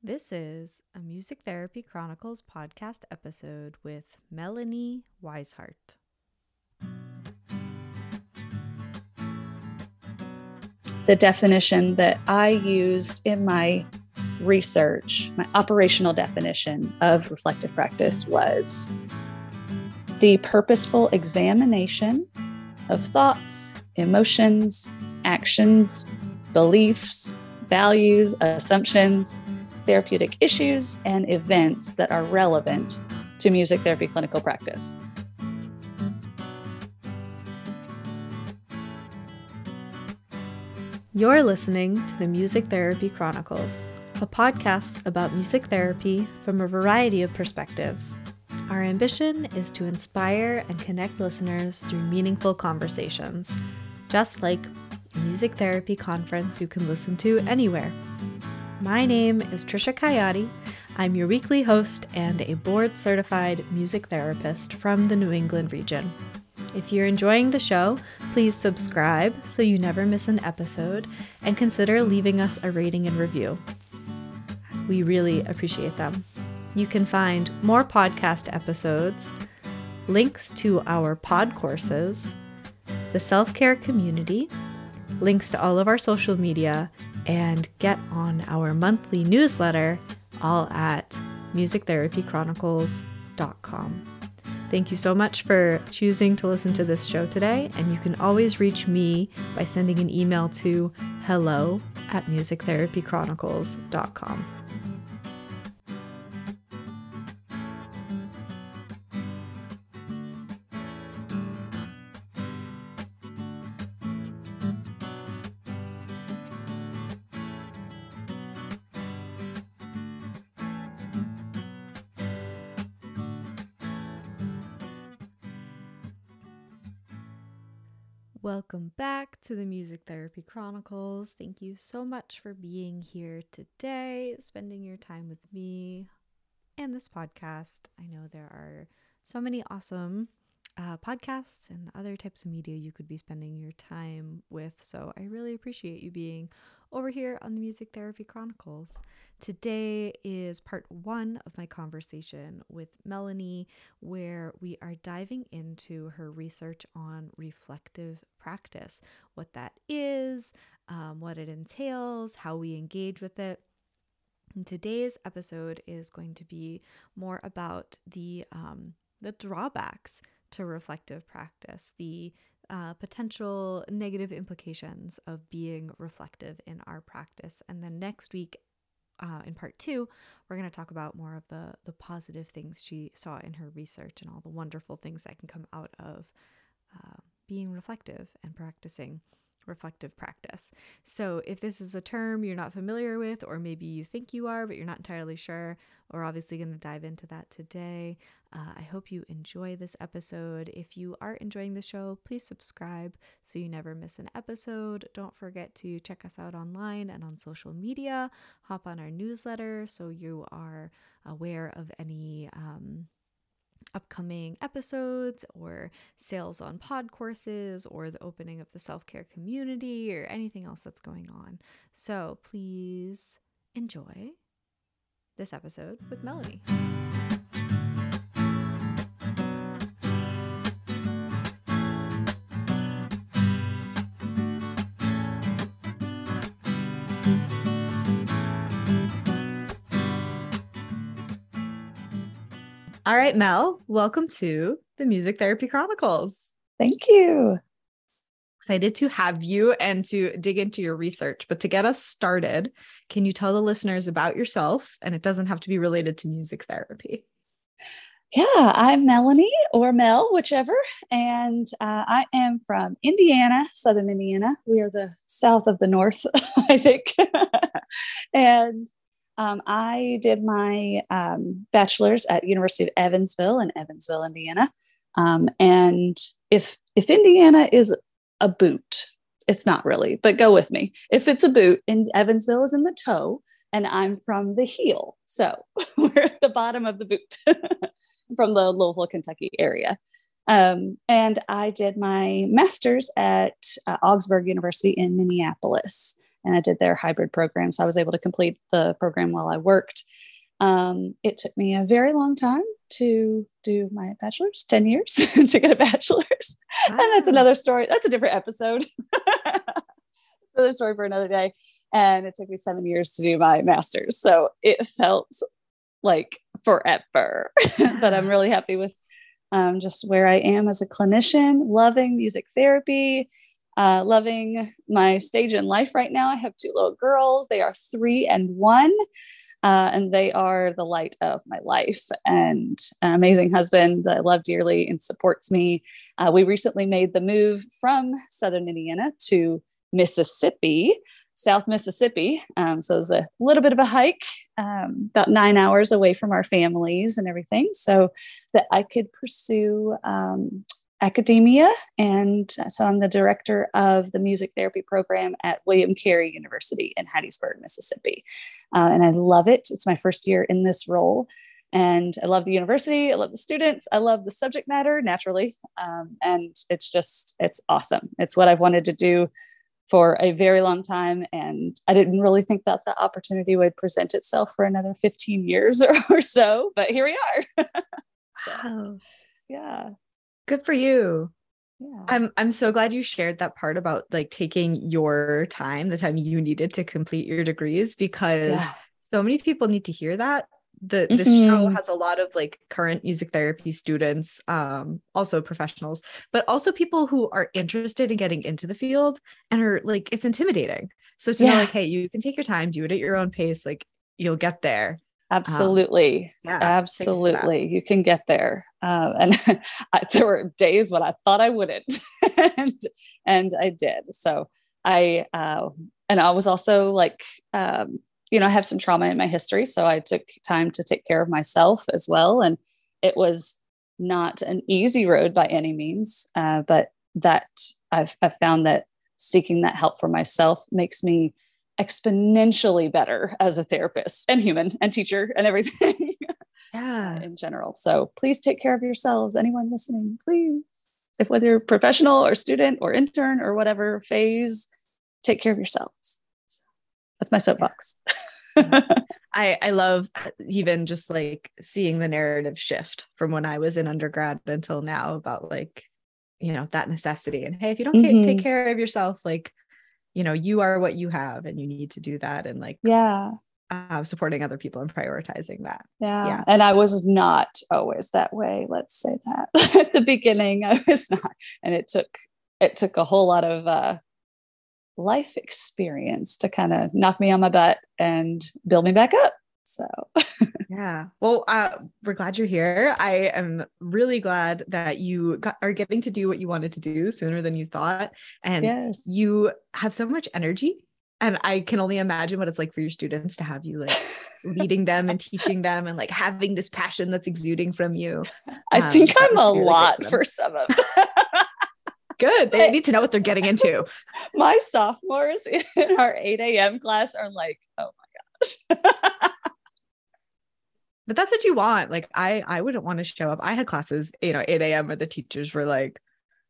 This is a Music Therapy Chronicles podcast episode with Melanie Weishart. The definition that I used in my research, my operational definition of reflective practice was the purposeful examination of thoughts, emotions, actions, beliefs, values, assumptions, therapeutic issues, and events that are relevant to music therapy clinical practice. You're listening to the Music Therapy Chronicles, a podcast about music therapy from a variety of perspectives. Our ambition is to inspire and connect listeners through meaningful conversations, just like a music therapy conference you can listen to anywhere. My name is Trisha Coyote. I'm your weekly host and a board certified music therapist from the New England region. If you're enjoying the show, please subscribe so you never miss an episode and consider leaving us a rating and review. We really appreciate them. You can find more podcast episodes, links to our pod courses, the self care community, links to all of our social media, and get on our monthly newsletter all at musictherapychronicles.com. Thank you so much for choosing to listen to this show today, and you can always reach me by sending an email to hello at musictherapychronicles.com. to the Music Therapy Chronicles. Thank you so much for being here today, spending your time with me and this podcast. I know there are so many awesome uh, podcasts and other types of media you could be spending your time with. So I really appreciate you being over here on the Music Therapy Chronicles. Today is part one of my conversation with Melanie, where we are diving into her research on reflective practice, what that is, um, what it entails, how we engage with it. And today's episode is going to be more about the um, the drawbacks to reflective practice, the uh, potential negative implications of being reflective in our practice. And then next week, uh, in part two, we're going to talk about more of the the positive things she saw in her research and all the wonderful things that can come out of uh, being reflective and practicing reflective practice. So, if this is a term you're not familiar with, or maybe you think you are, but you're not entirely sure, we're obviously going to dive into that today. Uh, I hope you enjoy this episode. If you are enjoying the show, please subscribe so you never miss an episode. Don't forget to check us out online and on social media. Hop on our newsletter so you are aware of any. Um, upcoming episodes or sales on pod courses or the opening of the self care community or anything else that's going on. So please enjoy this episode with Melanie. All right, Mel, welcome to the Music Therapy Chronicles. Thank you. Excited to have you and to dig into your research. But to get us started, can you tell the listeners about yourself? And it doesn't have to be related to music therapy. Yeah, I'm Melanie or Mel, whichever. And uh, I am from Indiana, Southern Indiana. We are the south of the North, I think. and um, I did my um, bachelor's at University of Evansville in Evansville, Indiana. Um, and if if Indiana is a boot, it's not really, but go with me. If it's a boot, and Evansville is in the toe, and I'm from the heel, so we're at the bottom of the boot from the Louisville, Kentucky area. Um, and I did my master's at uh, Augsburg University in Minneapolis and I did their hybrid program. So I was able to complete the program while I worked. Um, it took me a very long time to do my bachelor's 10 years to get a bachelor's wow. and that's another story that's a different episode another story for another day and it took me seven years to do my master's so it felt like forever but i'm really happy with um, just where i am as a clinician loving music therapy uh, loving my stage in life right now i have two little girls they are three and one uh, and they are the light of my life and an amazing husband that I love dearly and supports me. Uh, we recently made the move from Southern Indiana to Mississippi, South Mississippi. Um, so it was a little bit of a hike, um, about nine hours away from our families and everything, so that I could pursue um, academia. And so I'm the director of the music therapy program at William Carey University in Hattiesburg, Mississippi. Uh, and I love it. It's my first year in this role. And I love the university. I love the students. I love the subject matter naturally. Um, and it's just, it's awesome. It's what I've wanted to do for a very long time. And I didn't really think that the opportunity would present itself for another 15 years or, or so, but here we are. wow. Yeah. Good for you. Yeah. I'm I'm so glad you shared that part about like taking your time, the time you needed to complete your degrees because yeah. so many people need to hear that. The mm-hmm. this show has a lot of like current music therapy students, um, also professionals, but also people who are interested in getting into the field and are like it's intimidating. So to yeah. know like, hey, you can take your time, do it at your own pace, like you'll get there. Absolutely. Um, yeah, Absolutely. You can get there. Uh, and I, there were days when I thought I wouldn't, and, and I did. So I, uh, and I was also like, um, you know, I have some trauma in my history. So I took time to take care of myself as well. And it was not an easy road by any means, uh, but that I've, I've found that seeking that help for myself makes me exponentially better as a therapist and human and teacher and everything. Yeah. in general. So please take care of yourselves. Anyone listening, please. If whether you're professional or student or intern or whatever phase, take care of yourselves. That's my soapbox. I, I love even just like seeing the narrative shift from when I was in undergrad until now about like, you know, that necessity. And hey, if you don't mm-hmm. take, take care of yourself, like you know you are what you have and you need to do that and like yeah. uh, supporting other people and prioritizing that. Yeah. yeah. And i was not always that way let's say that. At the beginning i was not. And it took it took a whole lot of uh, life experience to kind of knock me on my butt and build me back up so, yeah. Well, uh, we're glad you're here. I am really glad that you got, are getting to do what you wanted to do sooner than you thought. And yes. you have so much energy. And I can only imagine what it's like for your students to have you like leading them and teaching them and like having this passion that's exuding from you. I um, think I'm a really lot for, for some of them. Good. They need to know what they're getting into. My sophomores in our 8 a.m. class are like, oh my gosh but that's what you want. Like I, I wouldn't want to show up. I had classes, you know, 8 a.m. where the teachers were like,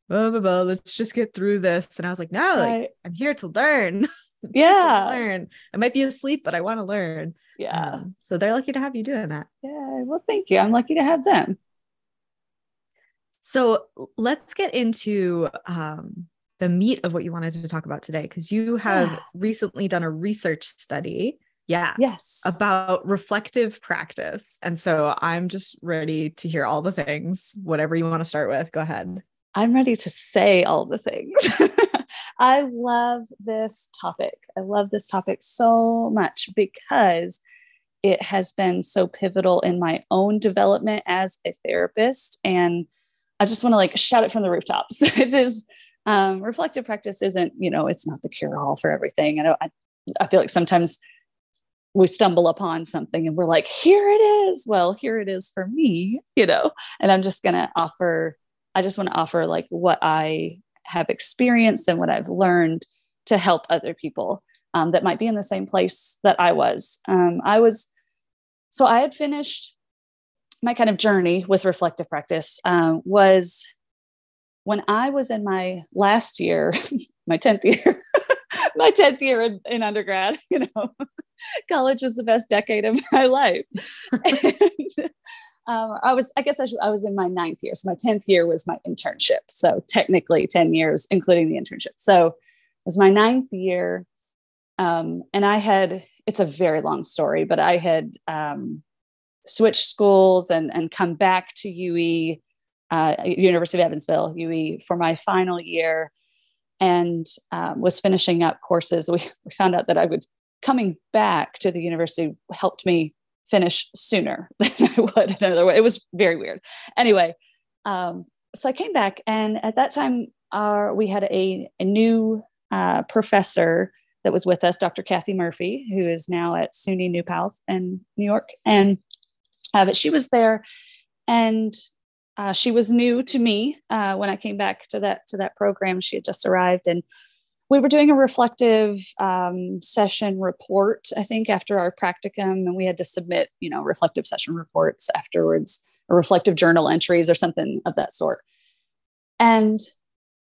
blah, blah, blah, let's just get through this. And I was like, no, like, I'm here to learn. yeah. to learn. I might be asleep, but I want to learn. Yeah. Um, so they're lucky to have you doing that. Yeah. Well, thank you. I'm lucky to have them. So let's get into um, the meat of what you wanted to talk about today, because you have yeah. recently done a research study yeah. Yes. About reflective practice. And so I'm just ready to hear all the things, whatever you want to start with. Go ahead. I'm ready to say all the things. I love this topic. I love this topic so much because it has been so pivotal in my own development as a therapist. And I just want to like shout it from the rooftops. it is um, reflective practice isn't, you know, it's not the cure all for everything. I know I, I feel like sometimes we stumble upon something and we're like, here it is. Well, here it is for me, you know, and I'm just going to offer, I just want to offer like what I have experienced and what I've learned to help other people um, that might be in the same place that I was. Um, I was, so I had finished my kind of journey with reflective practice um, was when I was in my last year, my 10th year my 10th year in, in, undergrad, you know, college was the best decade of my life. and, um, I was, I guess I, should, I was in my ninth year. So my 10th year was my internship. So technically 10 years, including the internship. So it was my ninth year. Um, and I had, it's a very long story, but I had um, switched schools and, and come back to UE, uh, University of Evansville, UE for my final year and um, was finishing up courses. We, we found out that I would coming back to the university helped me finish sooner than I would another way. It was very weird. Anyway, um, so I came back, and at that time, uh, we had a, a new uh, professor that was with us, Dr. Kathy Murphy, who is now at SUNY New Paltz in New York. And uh, but she was there, and uh, she was new to me uh, when I came back to that to that program. She had just arrived, and we were doing a reflective um, session report. I think after our practicum, and we had to submit, you know, reflective session reports afterwards, or reflective journal entries, or something of that sort. And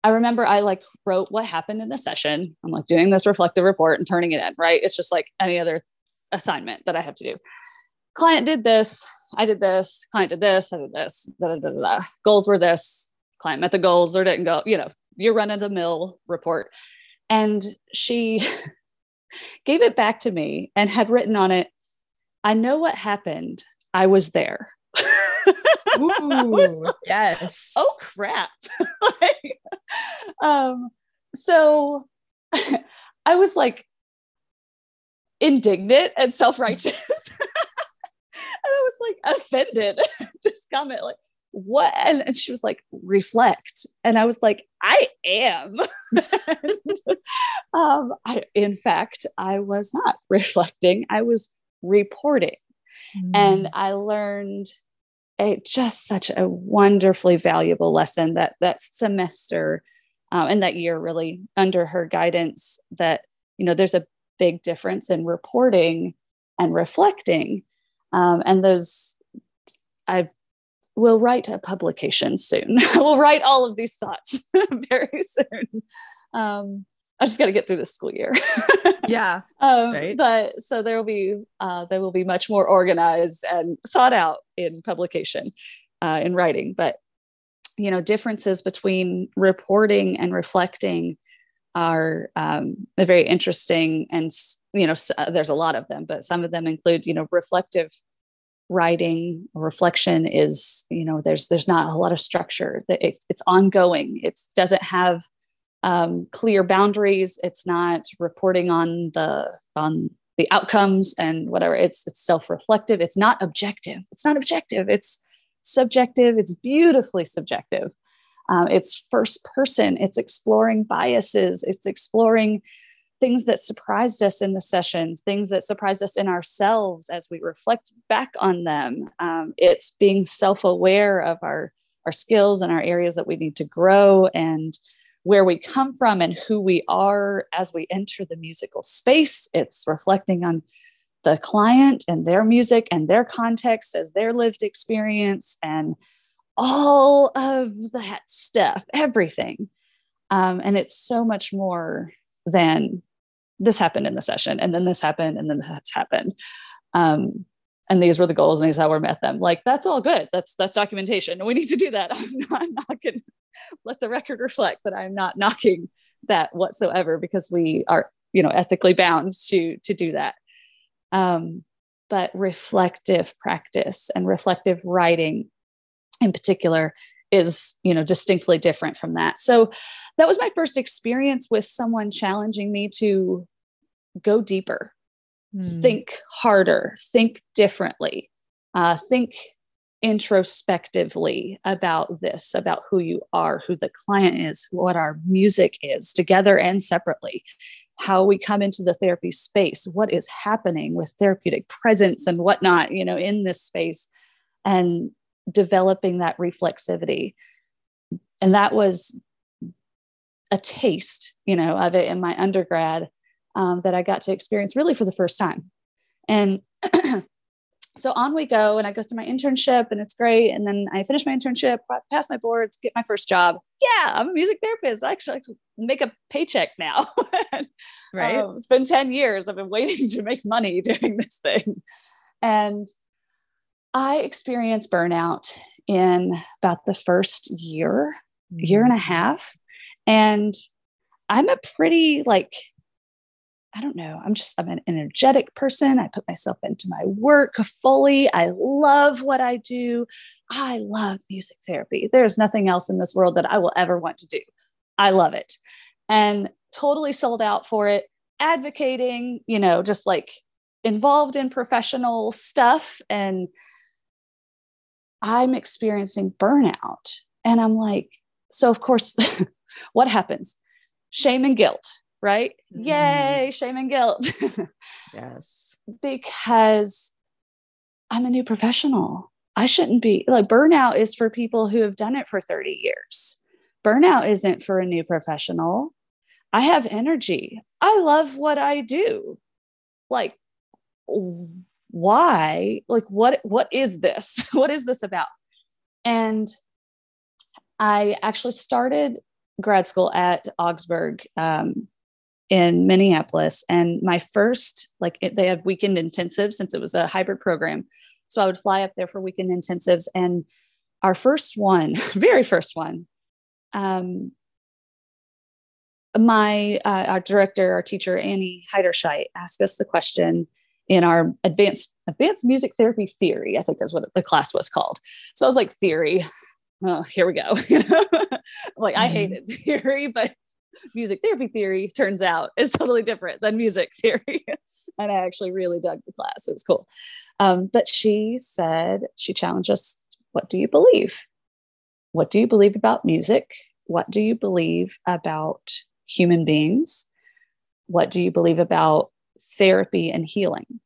I remember I like wrote what happened in the session. I'm like doing this reflective report and turning it in. Right? It's just like any other assignment that I have to do. Client did this I did this, client did this, I did this, da, da, da, goals were this, client met the goals or didn't go, you know, your run of the mill report. And she gave it back to me and had written on it, I know what happened. I was there. Ooh, was like, yes. Oh crap. like, um, so I was like indignant and self-righteous. And I was like offended this comment, like, what? And, and, she was like, reflect. And I was like, I am. and, um, I, in fact, I was not reflecting, I was reporting. Mm. And I learned a, just such a wonderfully valuable lesson that that semester um, and that year really under her guidance that you know there's a big difference in reporting and reflecting um, and those, I will write a publication soon. we'll write all of these thoughts very soon. Um, I just got to get through this school year. yeah. Um, right. But so there will be uh, they will be much more organized and thought out in publication, uh, in writing. But you know, differences between reporting and reflecting are um, very interesting and you know uh, there's a lot of them but some of them include you know reflective writing reflection is you know there's there's not a lot of structure. It's, it's ongoing. It doesn't have um, clear boundaries. It's not reporting on the on the outcomes and whatever. It's it's self-reflective. It's not objective. It's not objective. It's subjective. It's beautifully subjective. Um, it's first person. It's exploring biases. It's exploring things that surprised us in the sessions things that surprised us in ourselves as we reflect back on them um, it's being self-aware of our our skills and our areas that we need to grow and where we come from and who we are as we enter the musical space it's reflecting on the client and their music and their context as their lived experience and all of that stuff, everything. Um, and it's so much more than this happened in the session, and then this happened, and then that's happened. Um, and these were the goals, and these how we met them. Like that's all good. That's that's documentation. And we need to do that. I'm not, to let the record reflect that I'm not knocking that whatsoever because we are, you know, ethically bound to to do that. Um, but reflective practice and reflective writing in particular is you know distinctly different from that. So that was my first experience with someone challenging me to go deeper mm. think harder think differently uh, think introspectively about this about who you are who the client is what our music is together and separately. How we come into the therapy space what is happening with therapeutic presence and whatnot you know in this space. And developing that reflexivity. And that was a taste, you know, of it in my undergrad um, that I got to experience really for the first time. And so on we go and i go through my internship and it's great. And then i finish my internship pass my boards get my first job. Yeah i'm a music therapist. I actually make a paycheck now. Right. Um, it's been 10 years i've been waiting to make money doing this thing. And i experienced burnout in about the first year mm-hmm. year and a mm-hmm. half and i'm a pretty like I don't know. I'm just, I'm an energetic person. I put myself into my work fully. I love what I do. I love music therapy. There's nothing else in this world that I will ever want to do. I love it and totally sold out for it, advocating, you know, just like involved in professional stuff. And I'm experiencing burnout. And I'm like, so of course, what happens? Shame and guilt right? Mm. Yay, shame and guilt. yes. Because I'm a new professional. I shouldn't be like burnout is for people who have done it for 30 years. Burnout isn't for a new professional. I have energy. I love what I do. Like why? Like what what is this? what is this about? And I actually started grad school at Augsburg um, in Minneapolis. And my first, like, it, they had weekend intensives since it was a hybrid program. So I would fly up there for weekend intensives. And our first one, very first one, um, my uh, our director, our teacher Annie Heiderscheit, asked us the question in our advanced advanced music therapy theory. I think is what the class was called. So I was like, theory. Oh, here we go. like mm-hmm. I hated theory, but music therapy theory turns out is totally different than music theory. and I actually really dug the class. It was cool. Um, but she said, she challenged us, what do you believe? What do you believe about music? What do you believe about human beings? What do you believe about therapy and healing?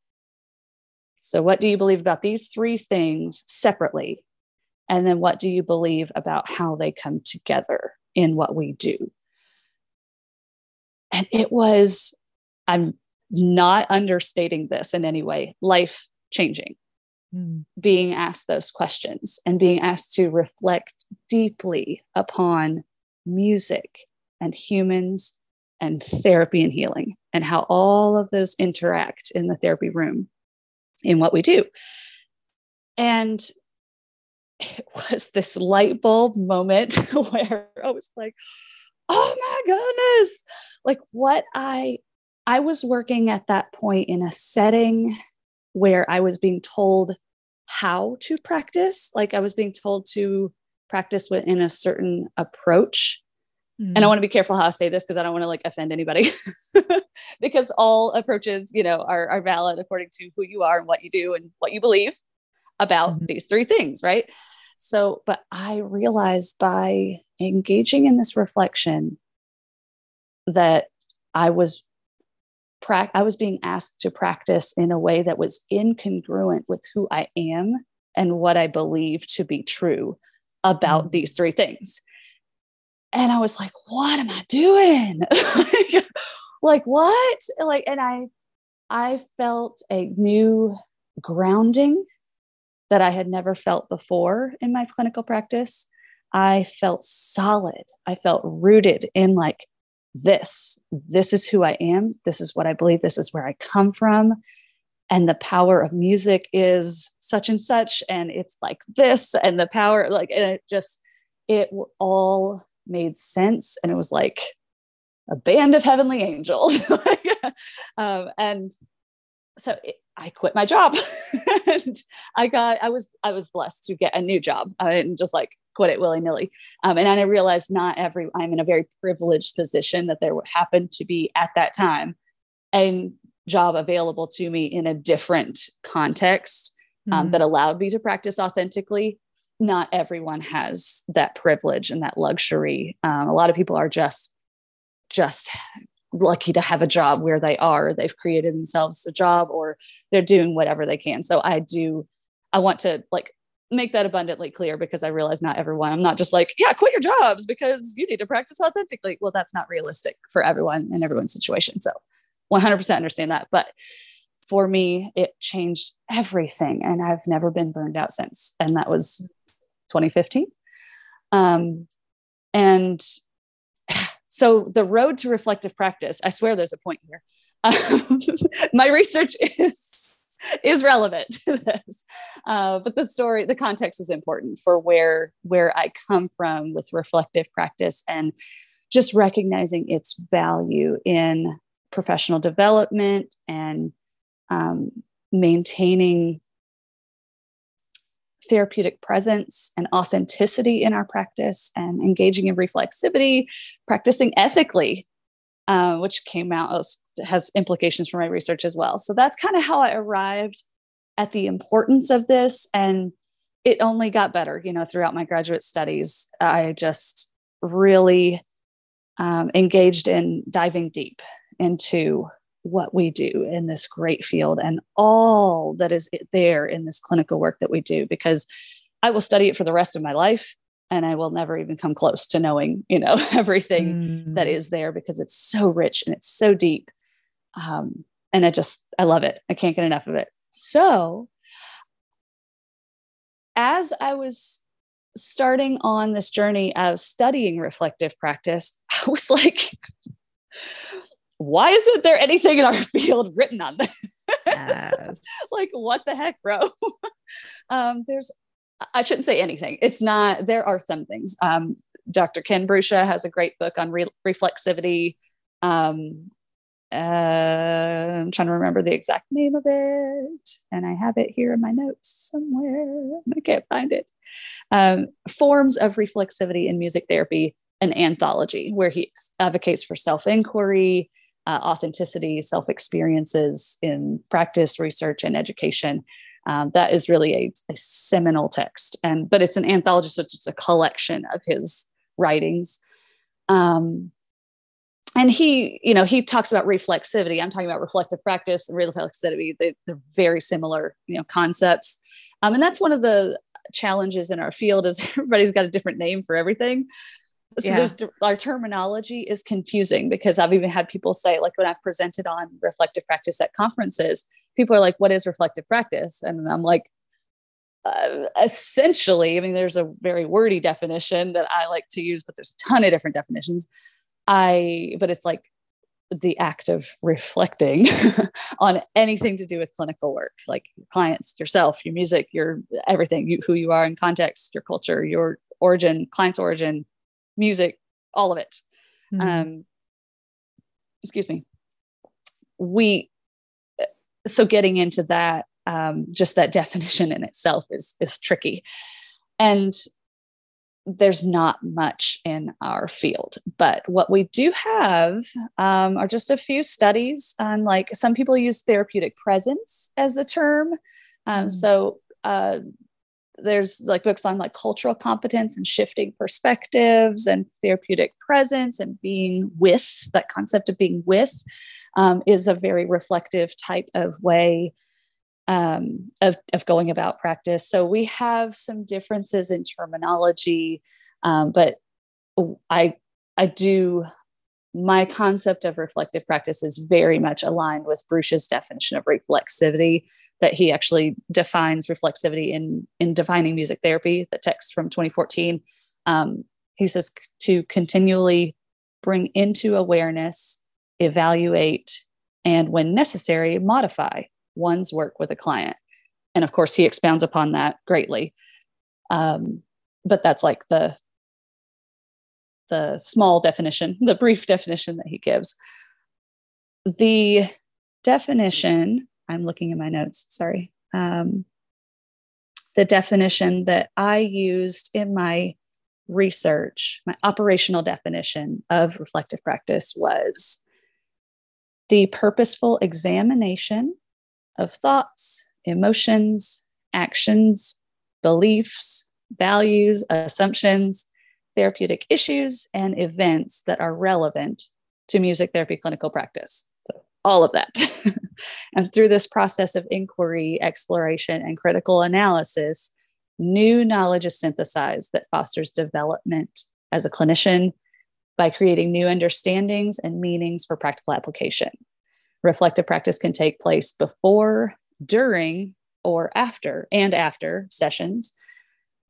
So, what do you believe about these three things separately? And then, what do you believe about how they come together in what we do? And it was, I'm not understating this in any way, life changing. Mm. Being asked those questions and being asked to reflect deeply upon music and humans and therapy and healing and how all of those interact in the therapy room in what we do. And it was this light bulb moment where I was like, oh my goodness. Like what i i was working at that point in a setting where i was being told how to practice. Like i was being told to practice within a certain approach mm-hmm. and i mm. want to be careful how i say this because i don't want to like offend anybody because all approaches you know are, are valid according to who you are and what you do and what you believe about mm-hmm. these three things right so, but I realized by engaging in this reflection that I was pra- I was being asked to practice in a way that was incongruent with who I am and what I believe to be true about mm-hmm. these three things. And I was like, what am I doing? like what? Like and I I felt a new grounding that I had never felt before in my clinical practice. I felt solid. I felt rooted in like this. This is who I am. This is what I believe. This is where I come from. And the power of music is such and such. And it's like this. And the power, like, and it just, it all made sense. And it was like a band of heavenly angels. um, and so it, I quit my job and I got, I was, I was blessed to get a new job. I didn't just like quit it willy nilly. Um, and I realized not every, I'm in a very privileged position that there happened to be at that time a job available to me in a different context um, mm-hmm. that allowed me to practice authentically. Not everyone has that privilege and that luxury. Um, a lot of people are just, just lucky to have a job where they are they've created themselves a job or they're doing whatever they can so i do i want to like make that abundantly clear because i realize not everyone i'm not just like yeah quit your jobs because you need to practice authentically well that's not realistic for everyone in everyone's situation so 100% understand that but for me, it changed everything. And I've never been burned out since. And that was 2015. Um, and so the road to reflective practice, I swear there's a point here. Um, my research is is relevant to this uh, but the story the context is important for where where i come from with reflective practice and just recognizing its value in professional development and um, maintaining therapeutic presence and authenticity in our practice and engaging in reflexivity practicing ethically uh, which came out as, has implications for my research as well. So that's kind of how I arrived at the importance of this. And it only got better, you know, throughout my graduate studies. I just really um, engaged in diving deep into what we do in this great field and all that is there in this clinical work that we do because I will study it for the rest of my life and I will never even come close to knowing, you know, everything mm. that is there because it's so rich and it's so deep. Um, and I just, I love it. I can't get enough of it. So, as I was starting on this journey of studying reflective practice, I was like, why isn't there anything in our field written on this? Yes. like, what the heck, bro? um, there's I shouldn't say anything. It's not, there are some things. Um, Dr. Ken Bruscia has a great book on re- reflexivity. Um, uh, I'm trying to remember the exact name of it, and I have it here in my notes somewhere. I can't find it. Um, Forms of Reflexivity in Music Therapy, an anthology where he advocates for self inquiry, uh, authenticity, self experiences in practice, research, and education. Um, that is really a, a, seminal text, and but it's an anthology, so it's a collection of his writings. Um, and he, you know, he talks about reflexivity. I'm talking about reflective practice and reflexivity. They, are very similar, you know, concepts. Um, and that's one of the challenges in our field is everybody's got a different name for everything. So yeah. there's our terminology is confusing because I've even had people say, like when I've presented on reflective practice at conferences, people are like, what is reflective practice? And I'm like, uh, essentially, I mean, there's a very wordy definition that I like to use, but there's a ton of different definitions. I, but it's like the act of reflecting on anything to do with clinical work, like your clients, yourself, your music, your everything, you, who you are in context, your culture, your origin, client's origin, music, all of it. Mm-hmm. Um, excuse me. We so getting into that um, just that definition in itself is is tricky and there's not much in our field but what we do have um, are just a few studies on like some people use therapeutic presence as the term um, mm-hmm. so uh, there's like books on like cultural competence and shifting perspectives and therapeutic presence and being with that concept of being with um, is a very reflective type of way um, of, of going about practice. So we have some differences in terminology, um, but I I do my concept of reflective practice is very much aligned with Bruscia's definition of reflexivity that he actually defines reflexivity in in defining music therapy the text from 2014 um, he says to continually bring into awareness evaluate, and when necessary, modify one's work with a client. And of course, he expounds upon that greatly. Um, but that's like the the small definition, the brief definition that he gives. The definition, I'm looking at my notes, sorry. Um, the definition that I used in my research, my operational definition of reflective practice was the purposeful examination of thoughts, emotions, actions, beliefs, values, assumptions, therapeutic issues, and events that are relevant to music therapy clinical practice. All of that. and through this process of inquiry, exploration, and critical analysis, new knowledge is synthesized that fosters development as a clinician by creating new understandings and meanings for practical application. reflective practice can take place before, during, or after, and after sessions.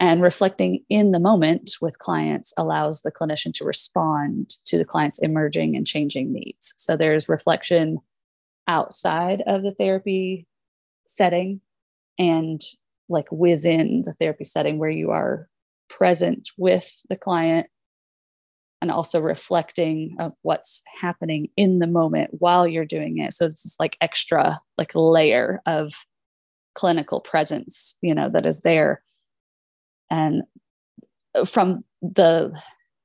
And reflecting in the moment with clients allows the clinician to respond to the client's emerging and changing needs. So there's reflection outside of the therapy setting and like within the therapy setting where you are present with the client and also reflecting of what's happening in the moment while you're doing it so it's like extra like layer of clinical presence you know that is there and from the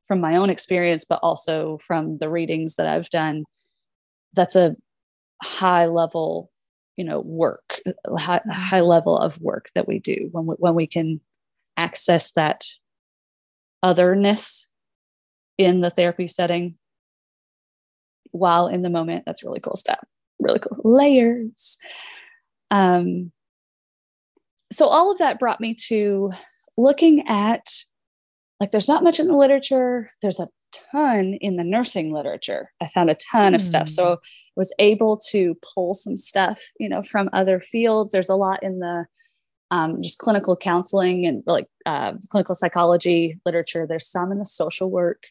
from my own experience but also from the readings that i've done that's a high level you know work high, high level of work that we do when we, when we can access that otherness in the therapy setting while in the moment. That's really cool stuff really cool layers. Um so all of that brought me to looking at like there's not much in the literature. There's a ton in the nursing literature. I found a ton mm. of stuff. So hmm. was able to pull some stuff you know from other fields. There's a lot in the um, just clinical counseling and like uh, clinical psychology literature. There's some in the social work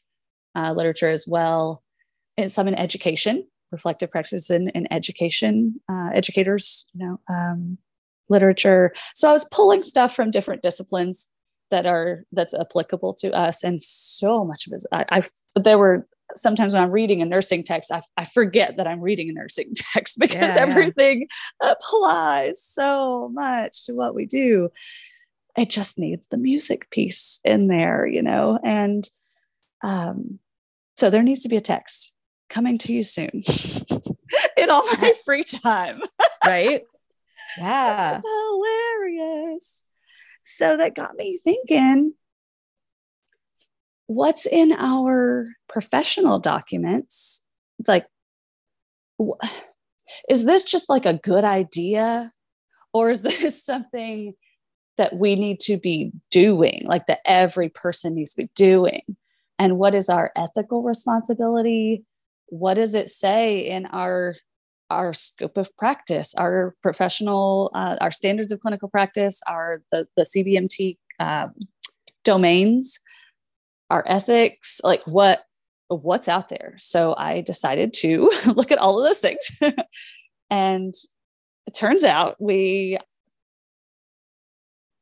uh, literature as well and some in education reflective practice in, in education uh, educators you know um, literature. So i was pulling stuff from different disciplines that are that's applicable to us and so much of it I, I there were sometimes when i'm reading a nursing text i, I forget that i'm reading a nursing text because yeah, everything yeah. applies so much to what we do. It just needs the music piece in there you know and um so there needs to be a text coming to you soon in all my free time. Right? Yeah. That's hilarious so that got me thinking what's in our professional documents? Like, is this just like a good idea? Or is this something that we need to be doing, like that every person needs to be doing? And what is our ethical responsibility? What does it say in our our scope of practice, our professional, uh, our standards of clinical practice, our the, the CBMT uh, domains, our ethics, like what what's out there. So I decided to look at all of those things. and it turns out we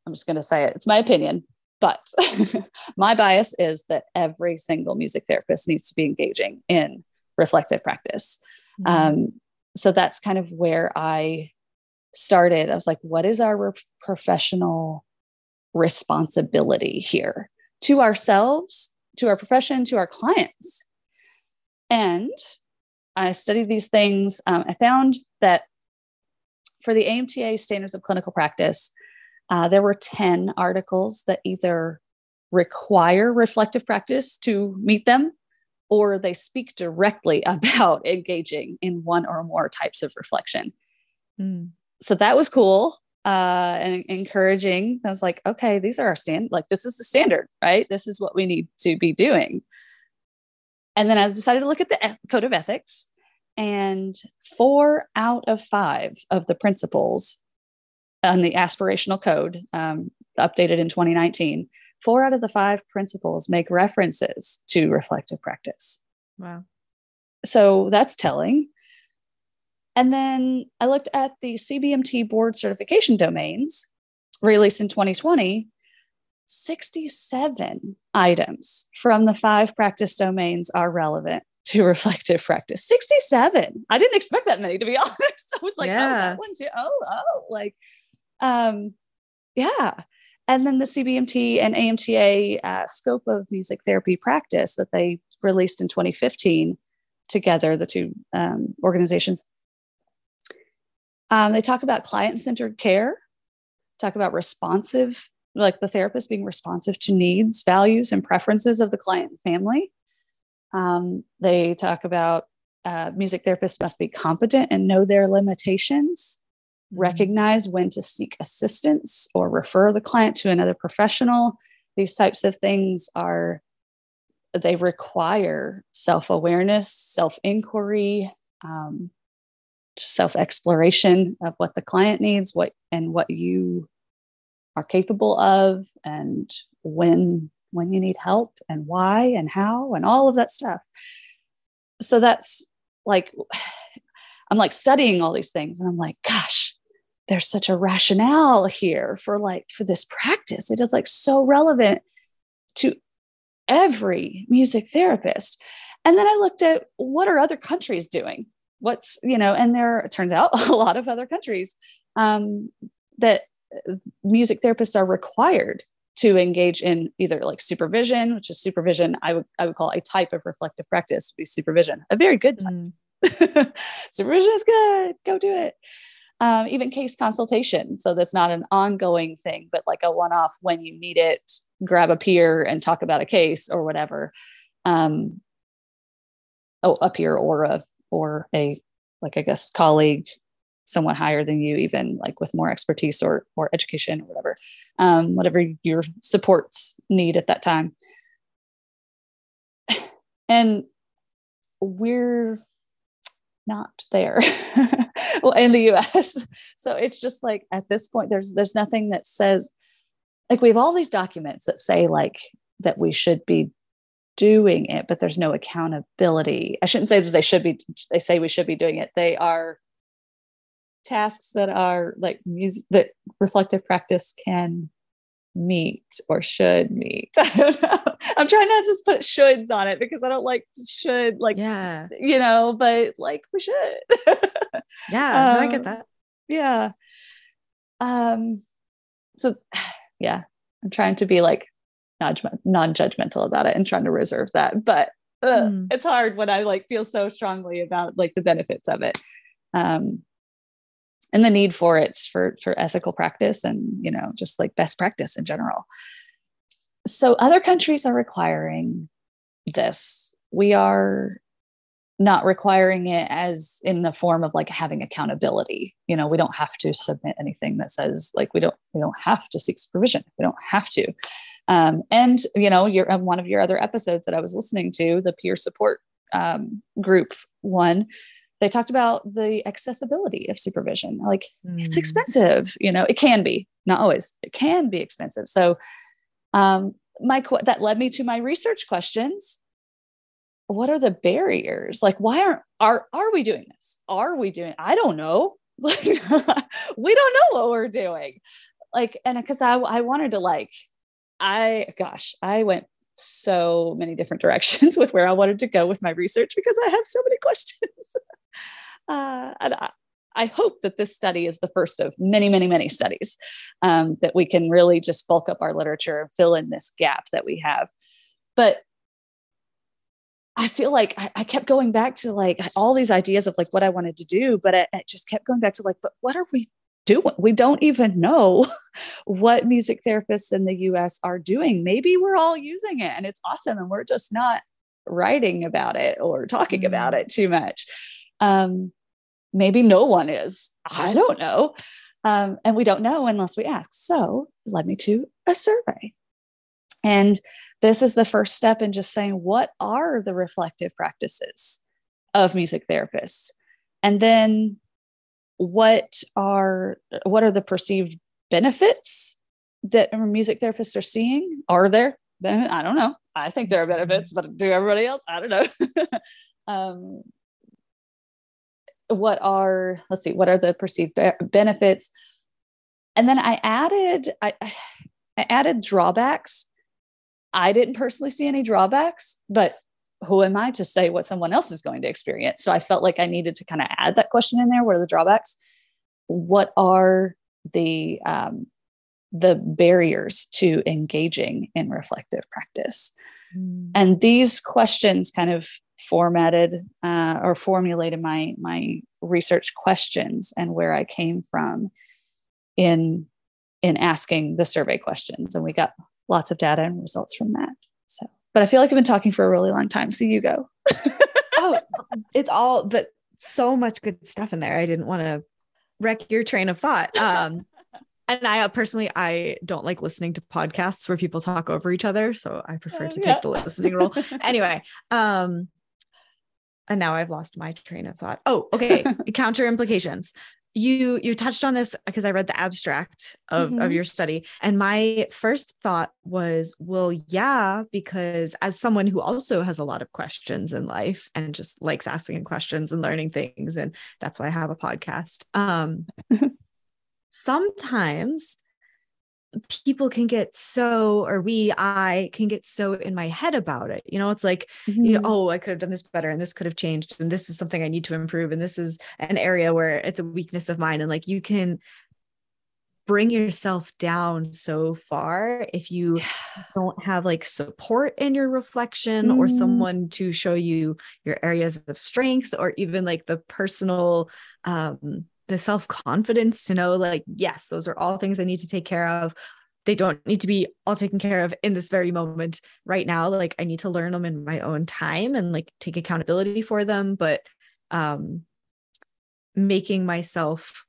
I'm just going to say it. It's my opinion, but my bias is that every single music therapist needs to be engaging in reflective practice. Mm-hmm. Um, so that's kind of where I started. I was like, what is our professional responsibility here to ourselves, to our profession, to our clients? And I studied these things. Um, I found that for the AMTA Standards of Clinical Practice, uh, there were 10 articles that either require reflective practice to meet them or they speak directly about engaging in one or more types of reflection. Mm. So that was cool uh, and encouraging. I was like, okay, these are our stand, like this is the standard, right? This is what we need to be doing. And then I decided to look at the code of ethics, and four out of five of the principles on the aspirational code, um, updated in 2019, four out of the five principles make references to reflective practice. Wow. So that's telling. And then I looked at the CBMT board certification domains released in 2020. 67 items from the five practice domains are relevant to reflective practice. 67. I didn't expect that many to be honest. I was like, yeah. oh, that one too. Oh, oh, like, um, yeah and then the CBMT and AMTA uh, scope of music therapy practice that they released in 2015 together, the two um, organizations. Um, they talk about client centered care, talk about responsive, like the therapist being responsive to needs, values, and preferences of the client and family. Um, they talk about uh, music therapists must be competent and know their limitations. Recognize when to seek assistance or refer the client to another professional. These types of things are, they require self awareness, self inquiry, um, self exploration of what the client needs, what and what you are capable of, and when when you need help and why and how and all of that stuff. So that's like I'm like studying all these things and I'm like, gosh, there's such a rationale here for like for this practice. It is like so relevant to every music therapist. And then I looked at what are other countries doing? What's, you know, and there it turns out a lot of other countries um, that uh, music therapists are required to engage in either like supervision, which is supervision, I would I would call a type of reflective practice be supervision, a very good type. Mm. supervision is good. Go do it. Um, even case consultation. So that's not an ongoing thing, but like a one off when you need it, grab a peer and talk about a case or whatever. Um, oh, a peer or a, or a, like, I guess, colleague, someone higher than you, even like with more expertise or, or education or whatever, um, whatever your supports need at that time. And we're not there well in the US. So it's just like at this point there's there's nothing that says like we have all these documents that say like that we should be doing it but there's no accountability. I shouldn't say that they should be they say we should be doing it. They are tasks that are like music that reflective practice can meet or should meet. I don't know. I'm trying not to just put shoulds on it because I don't like should like yeah, you know, but like we should. yeah, um, I get that. Yeah. Um so yeah, I'm trying to be like non-judgmental about it and trying to reserve that. But mm. it's hard when I like feel so strongly about like the benefits of it. Um and the need for it for for ethical practice and you know just like best practice in general. So other countries are requiring this. We are not requiring it as in the form of like having accountability. You know we don't have to submit anything that says like we don't we don't have to seek supervision. We don't have to. Um, and you know you're one of your other episodes that i was listening to the peer support um, group one they talked about the accessibility of supervision. Like mm. it's expensive you know it can be not always it can be expensive. So um my that led me to my research questions. What are the barriers? Like why aren't are are we doing this? Are we doing i don't know. Like we don't know what we're doing. Like and because I, I wanted to like i gosh i went so many different directions with where i wanted to go with my research because i have so many questions uh, and I, I, hope that this study is the first of many, many, many studies um, that we can really just bulk up our literature and fill in this gap that we have. But I feel like I, I, kept going back to like all these ideas of like what I wanted to do, but I, I just kept going back to like, but what are we doing? We don't even know what music therapists in the US are doing. Maybe we're all using it and it's awesome and we're just not writing about it or talking mm-hmm. about it too much. Um, maybe no one is. I don't know. Um, and we don't know unless we ask. So led me to a survey. And this is the first step in just saying, what are the reflective practices of music therapists? And then what are what are the perceived benefits that music therapists are seeing? Are there? I don't know. I think there are benefits, but do everybody else? I don't know. um, what are let's see what are the perceived be- benefits and then i added I, I added drawbacks i didn't personally see any drawbacks but who am i to say what someone else is going to experience? So i felt like i needed to kind of add that question in there. What are the drawbacks? What are the um, the barriers to engaging in reflective practice? Mm. and these questions kind of formatted uh, or formulated my my research questions and where I came from in in asking the survey questions, and we got lots of data and results from that. But I feel like I've been talking for a really long time. So you go. oh, it's all but so much good stuff in there. I didn't want to wreck your train of thought. Um, and I uh, personally, I don't like listening to podcasts where people talk over each other, so I prefer to take the listening role. anyway, um, and now I've lost my train of thought. Oh, okay. Counter implications. You you touched on this because I read the abstract of, mm-hmm. of your study. And my first thought was, well, yeah, because as someone who also has a lot of questions in life and just likes asking questions and learning things, and that's why I have a podcast. Um sometimes people can get so or we i can get so in my head about it you know it's like mm-hmm. you know mm-hmm. oh i could have done this better and this could have changed and this is something i need to improve and this is an area where it's a weakness of mine and like you can bring yourself down so far if you don't have like support in your reflection mm. or someone to show you your areas of strength or even like the personal um the self confidence to know like yes those are all things i need to take care of. They don't need to be all taken care of in this very moment right now. Like i need to learn them in my own time and like take accountability for them. But um making myself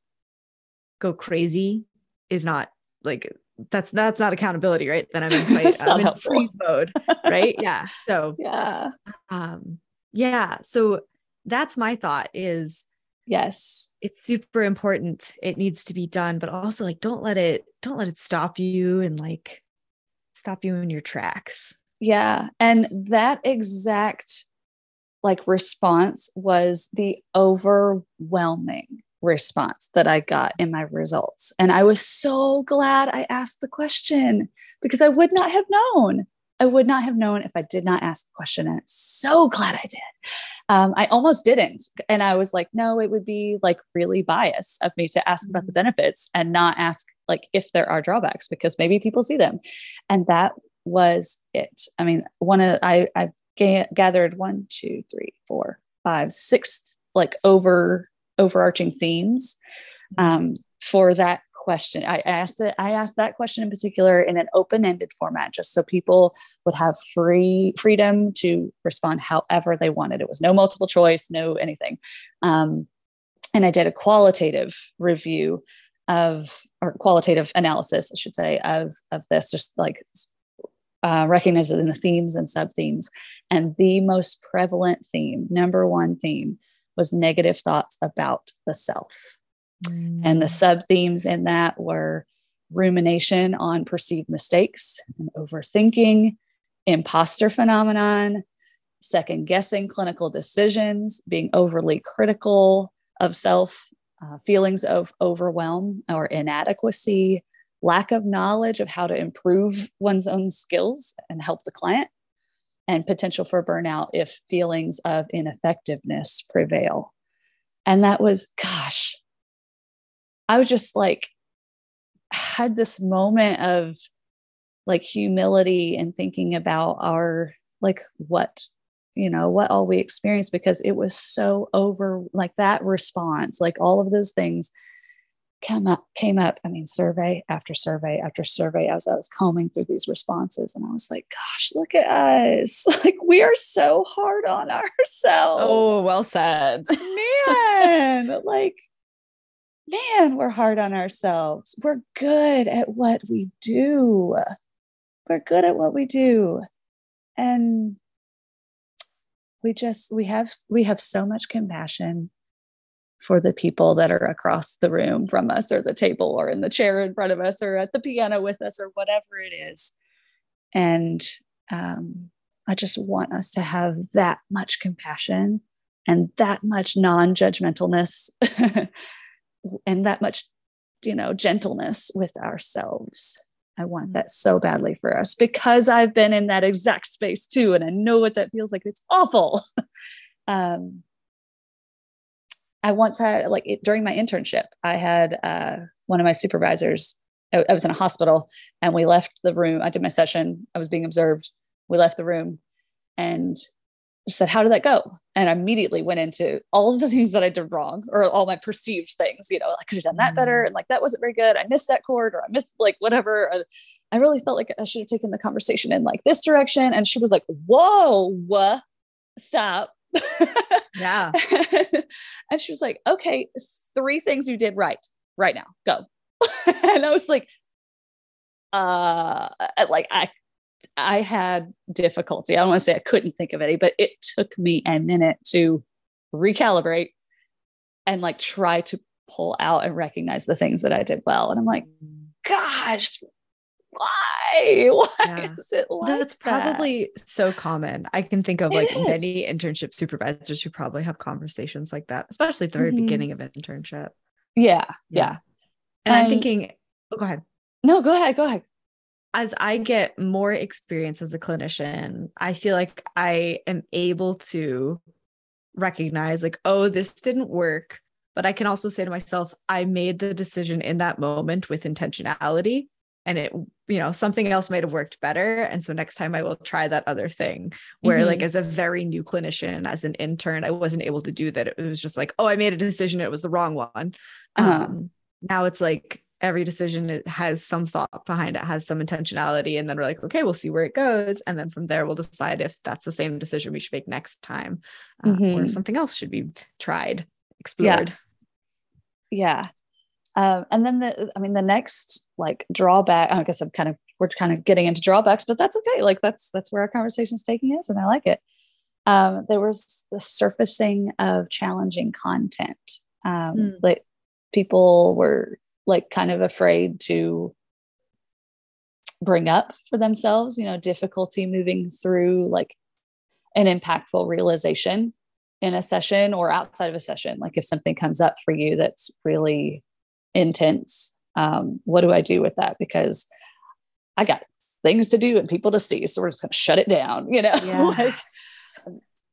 go crazy is not like that's that's not accountability right? Then i'm in fight i'm in freeze mode right? Yeah so yeah. um yeah so that's my thought is yes. It's super important. It needs to be done but also like don't let it don't let it stop you and like stop you in your tracks. Yeah. And that exact like response was the overwhelming response that i got in my results. And i was so glad i asked the question because i would not have known. I would not have known if I did not ask the question. And I'm so glad I did. Um, I almost didn't. And I was like, no, it would be like really biased of me to ask about the mm-hmm. benefits and not ask like if there are drawbacks because maybe people see them. And that was it. I mean, one of I I ga- gathered one, two, three, four, five, six like over overarching themes mm-hmm. um, for that question. I asked it, I asked that question in particular in an open-ended format, just so people would have free freedom to respond however they wanted. It was no multiple choice, no anything. Um, and I did a qualitative review of or qualitative analysis, I should say, of of this, just like uh, recognizing the themes and sub themes. And the most prevalent theme, number one theme, was negative thoughts about the self. Mm. And the mm. sub themes in that were rumination on perceived mistakes and overthinking, imposter phenomenon, second guessing clinical decisions, being overly critical of self, uh, feelings of overwhelm or inadequacy, lack of knowledge of how to improve one's own skills and help the client, and potential for burnout if feelings of ineffectiveness prevail. And that was, gosh, I was just like, had this moment of like humility and thinking about our, like, what, you know, what all we experienced because it was so over, like that response, like all of those things came up, came up. I mean, survey after survey after survey as I was combing through these responses. And I was like, gosh, look at us. Like, we are so hard on ourselves. Oh, well said. Man, like, man, we're hard on ourselves. We're good at what we do. We're good at what we do. And we just we have we have so much compassion for the people that are across the room from us or the table or in the chair in front of us or at the piano with us or whatever it is and um, i just want us to have that much compassion and that much non-judgmentalness and that much you know gentleness with ourselves. I want that so badly for us because i've been in that exact space too and i know what that feels like. It's awful. Um i once had like it, during my internship i had uh one of my supervisors I, I was in a hospital and we left the room. I did my session. I was being observed. We left the room and said, How did that go? And I immediately went into all of the things that I did wrong or all my perceived things. You know, I could have done that better. Mm. And like, that wasn't very good. I missed that chord or I missed like whatever. I really felt like I should have taken the conversation in like this direction. And she was like, Whoa, stop. Yeah. and she was like, Okay, three things you did right right now. Go. and I was like, uh, like I I had difficulty. I don't want to say I couldn't think of any, but it took me a minute to recalibrate and like try to pull out and recognize the things that I did well. And I'm like, gosh, why? Why yeah. is it like That's probably that? so common. I can think of like many internship supervisors who probably have conversations like that, especially at the very mm-hmm. beginning of an internship. Yeah. Yeah. yeah. And, and I'm thinking, oh, go ahead. No, go ahead. Go ahead. As I get more experience as a clinician, I feel like I am able to recognize, like, oh, this didn't work. But I can also say to myself, I made the decision in that moment with intentionality and it you know something else might have worked better and so next time i will try that other thing where mm-hmm. like as a very new clinician as an intern i wasn't able to do that it was just like oh i made a decision it was the wrong one uh-huh. um, now it's like every decision has some thought behind it has some intentionality and then we're like okay we'll see where it goes and then from there we'll decide if that's the same decision we should make next time uh, mm-hmm. or something else should be tried explored yeah, yeah. Um, and then the, I mean, the next like drawback, I guess I'm kind of, we're kind of getting into drawbacks, but that's okay. Like that's, that's where our conversation is taking us and I like it. Um, there was the surfacing of challenging content. Um, mm. Like people were like kind of afraid to bring up for themselves, you know, difficulty moving through like an impactful realization in a session or outside of a session. Like if something comes up for you that's really intense um, what do i do with that because i got things to do and people to see so we're just going to shut it down you know yes. like,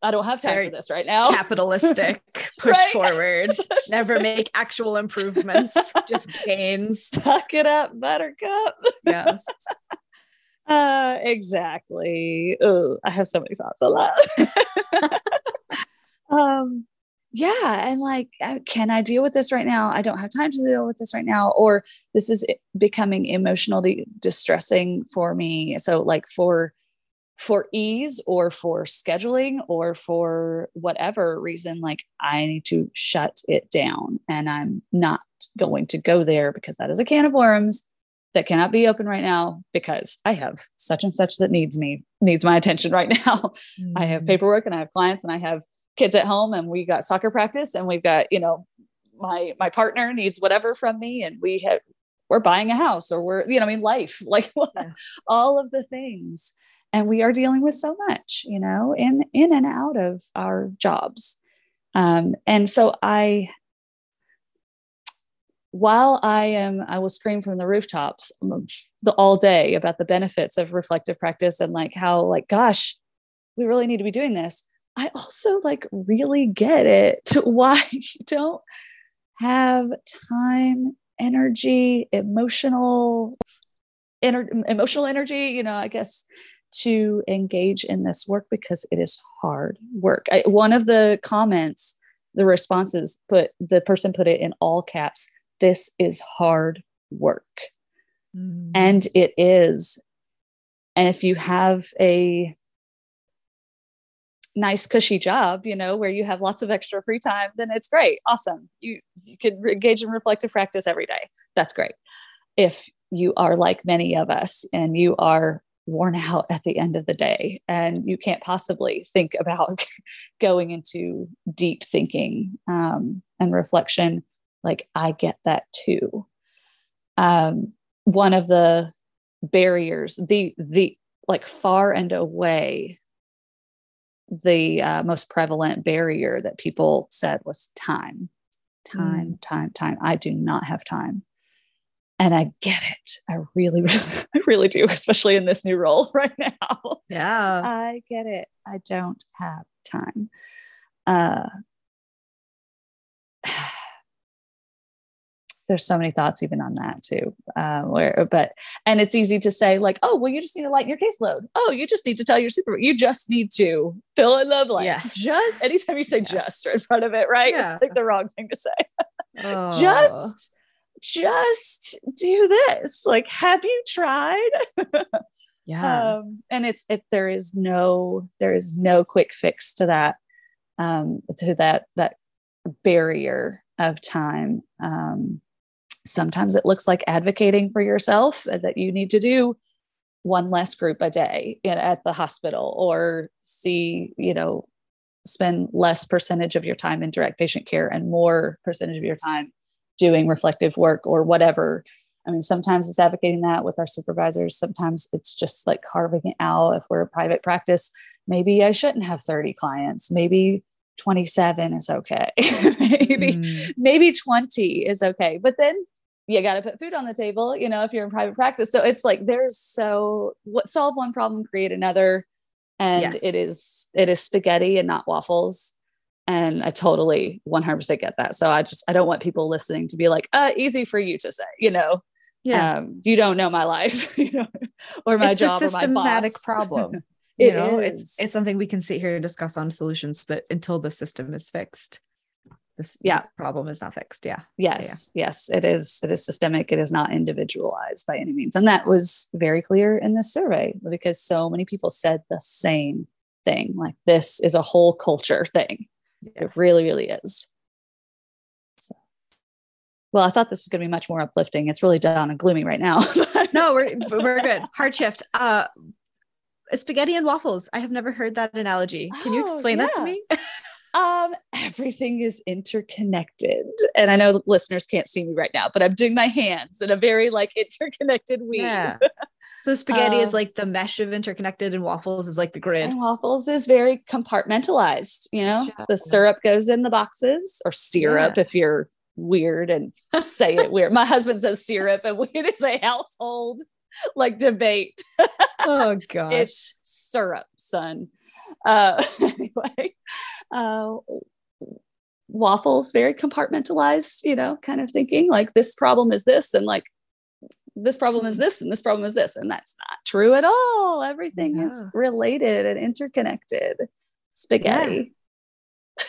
I don't have time Very for this right now. Capitalistic, push forward, never make actual improvements, just gains. Suck it up, buttercup. Yes. Uh, exactly. Oh, I have so many thoughts on that. um, yeah and like can i deal with this right now i don't have time to deal with this right now or this is becoming emotionally distressing for me so like for for ease or for scheduling or for whatever reason like i need to shut it down and i'm not going to go there because that is a can of worms that cannot be open right now because i have such and such that needs me needs my attention right now mm-hmm. i have mm-hmm. paperwork and i have clients and i have kids at home and we got soccer practice and we've got you know my my partner needs whatever from me and we have we're buying a house or we're you know i mean life like yeah. all of the things and we are dealing with so much you know in in and out of our jobs. Um, and so i while i am i will scream from the rooftops the, all day about the benefits of reflective practice and like how like gosh we really need to be doing this. I also like really get it why you don't have time, energy, emotional ener- emotional energy, you know, I guess to engage in this work because it is hard work. I, one of the comments, the responses put the person put it in all caps. This is hard work. Mm. And it is. And if you have a nice cushy job you know where you have lots of extra free time then it's great awesome you you can engage in reflective practice every day that's great if you are like many of us and you are worn out at the end of the day and you can't possibly think about going into deep thinking um, and reflection. Like i get that too. Um, one of the barriers the the like far and away the uh, most prevalent barrier that people said was time. Time mm. time time. I do not have time and i get it. I really really, i really do especially in this new role right now. Yeah. I get it. I don't have time. Uh there's so many thoughts even on that too uh, where but and it's easy to say like oh well you just need to lighten your caseload. Oh you just need to tell your super you just need to fill in the blank yes. just anytime you say yes. just right in front of it right? Yeah. it's like the wrong thing to say. Oh. just just do this. Like have you tried? Yeah. Um, and it's if there is no there is no quick fix to that um to that that barrier of time. Um sometimes it looks like advocating for yourself that you need to do one less group a day at the hospital or see, you know, spend less percentage of your time in direct patient care and more percentage of your time doing reflective work or whatever. I mean, sometimes it's advocating that with our supervisors. Sometimes it's just like carving it out. If we're a private practice, maybe I shouldn't have 30 clients. Maybe 27 is okay. maybe, mm. maybe 20 is okay. But then you got to put food on the table, you know, if you're in private practice. So it's like there's so what solve one problem, create another. And yes. it is it is spaghetti and not waffles. And I totally 100% get that. So I just I don't want people listening to be like, uh, easy for you to say, you know. Yeah. Um, you don't know my life, you know, or my it's job a systematic problem. you it know, is. it's it's something we can sit here and discuss on solutions, but until the system is fixed, this yeah problem is not fixed yeah yes yeah. yes it is it is systemic it is not individualized by any means and that was very clear in this survey because so many people said the same thing like this is a whole culture thing yes. it really really is so well i thought this was going to be much more uplifting it's really down and gloomy right now no we're we're good hard shift uh spaghetti and waffles i have never heard that analogy can you oh, explain yeah. that to me um, everything is interconnected. And I know listeners can't see me right now, but I'm doing my hands in a very like interconnected weave. Yeah. So spaghetti um, is like the mesh of interconnected and waffles is like the grid. And waffles is very compartmentalized, you know. Yeah. The syrup goes in the boxes or syrup yeah. if you're weird and say it weird. My husband says syrup and it is a household like debate. oh gosh. It's syrup, son. Uh anyway uh, waffles very compartmentalized you know kind of thinking like this problem is this and like this problem is mm. this and this problem is this and that's not true at all everything yeah. is related and interconnected spaghetti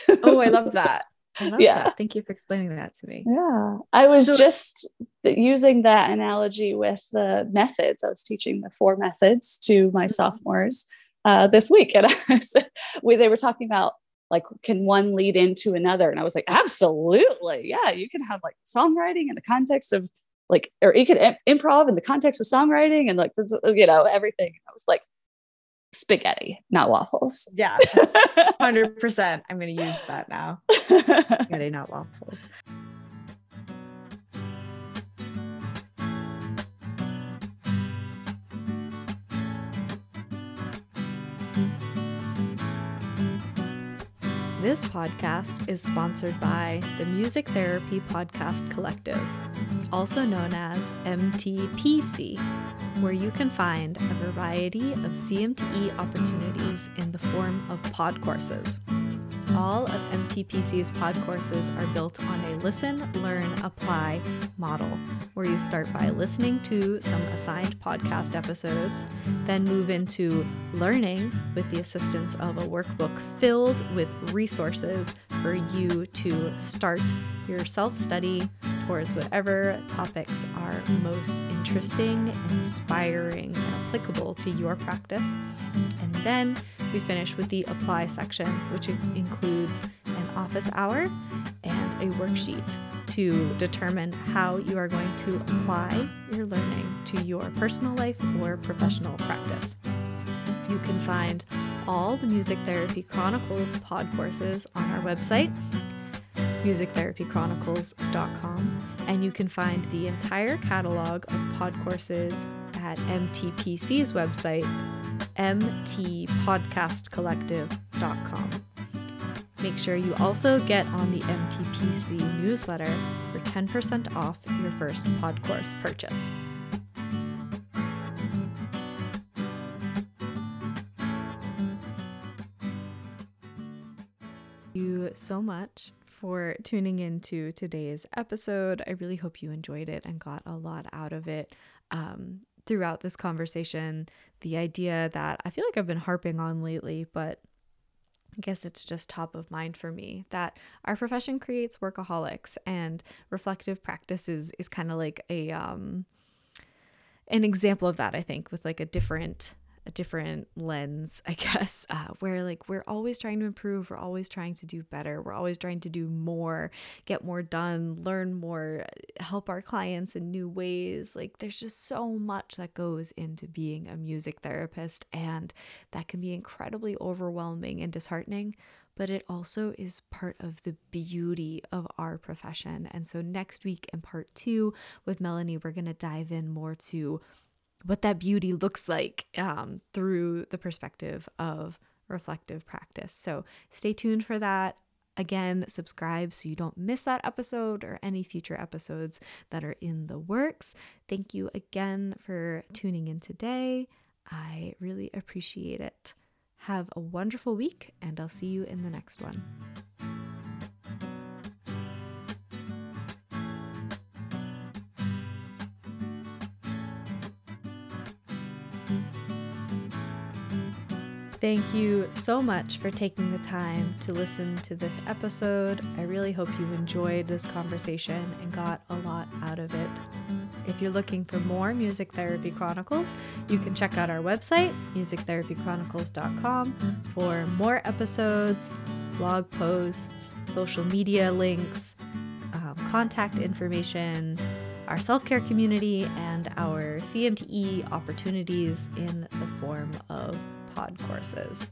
yeah. oh i love that I love yeah that. thank you for explaining that to me yeah i was so, just using that analogy with the methods i was teaching the four methods to my mm-hmm. sophomores uh, this week and I was, we, they were talking about like can one lead into another and i was like absolutely yeah you can have like songwriting in the context of like or you could improv in the context of songwriting and like you know everything. I was like spaghetti not waffles. Yeah 100% i'm going to use that now. Spaghetti not waffles This podcast is sponsored by the Music Therapy Podcast Collective, also known as MTPC, where you can find a variety of CMTE opportunities in the form of pod courses. All of MTPC's pod courses are built on a listen, learn, apply model, where you start by listening to some assigned podcast episodes, then move into learning with the assistance of a workbook filled with resources for you to start your self study towards whatever topics are most interesting, inspiring, and applicable to your practice. And then we finish with the apply section, which includes an office hour and a worksheet to determine how you are going to apply your learning to your personal life or professional practice. You can find all the Music Therapy Chronicles pod courses on our website, musictherapychronicles.com, and you can find the entire catalog of pod courses at MTPC's website, mtpodcastcollective.com. Make sure you also get on the MTPC newsletter for 10% off your first pod course purchase. you so much for tuning into today's episode. I really hope you enjoyed it and got a lot out of it. Um, throughout this conversation, the idea that I feel like I've been harping on lately, but I guess it's just top of mind for me that our profession creates workaholics and reflective practice is, is kind of like a um an example of that, I think, with like a different a different lens, I guess, uh, where like we're always trying to improve, we're always trying to do better, we're always trying to do more, get more done, learn more, help our clients in new ways. Like there's just so much that goes into being a music therapist, and that can be incredibly overwhelming and disheartening. But it also is part of the beauty of our profession. And so, next week in part two with Melanie, we're going to dive in more to what that beauty looks like um, through the perspective of reflective practice. So stay tuned for that. Again, subscribe so you don't miss that episode or any future episodes that are in the works. Thank you again for tuning in today. I really appreciate it. Have a wonderful week, and I'll see you in the next one. Thank you so much for taking the time to listen to this episode. I really hope you enjoyed this conversation and got a lot out of it. If you're looking for more Music Therapy Chronicles, you can check out our website, musictherapychronicles.com, for more episodes, blog posts, social media links, um, contact information, our self care community, and our CMTE opportunities in the form of pod courses.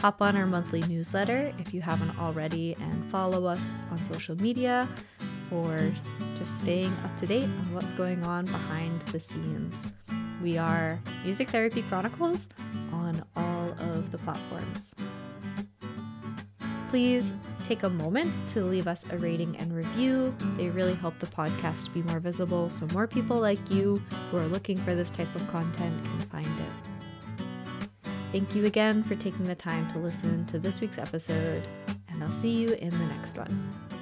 Hop on our monthly newsletter if you haven't already and follow us on social media for just staying up to date on what's going on behind the scenes. We are Music Therapy Chronicles on all of the platforms. Please take a moment to leave us a rating and review. They really help the podcast be more visible so more people like you who are looking for this type of content can find it. Thank you again for taking the time to listen to this week's episode, and I'll see you in the next one.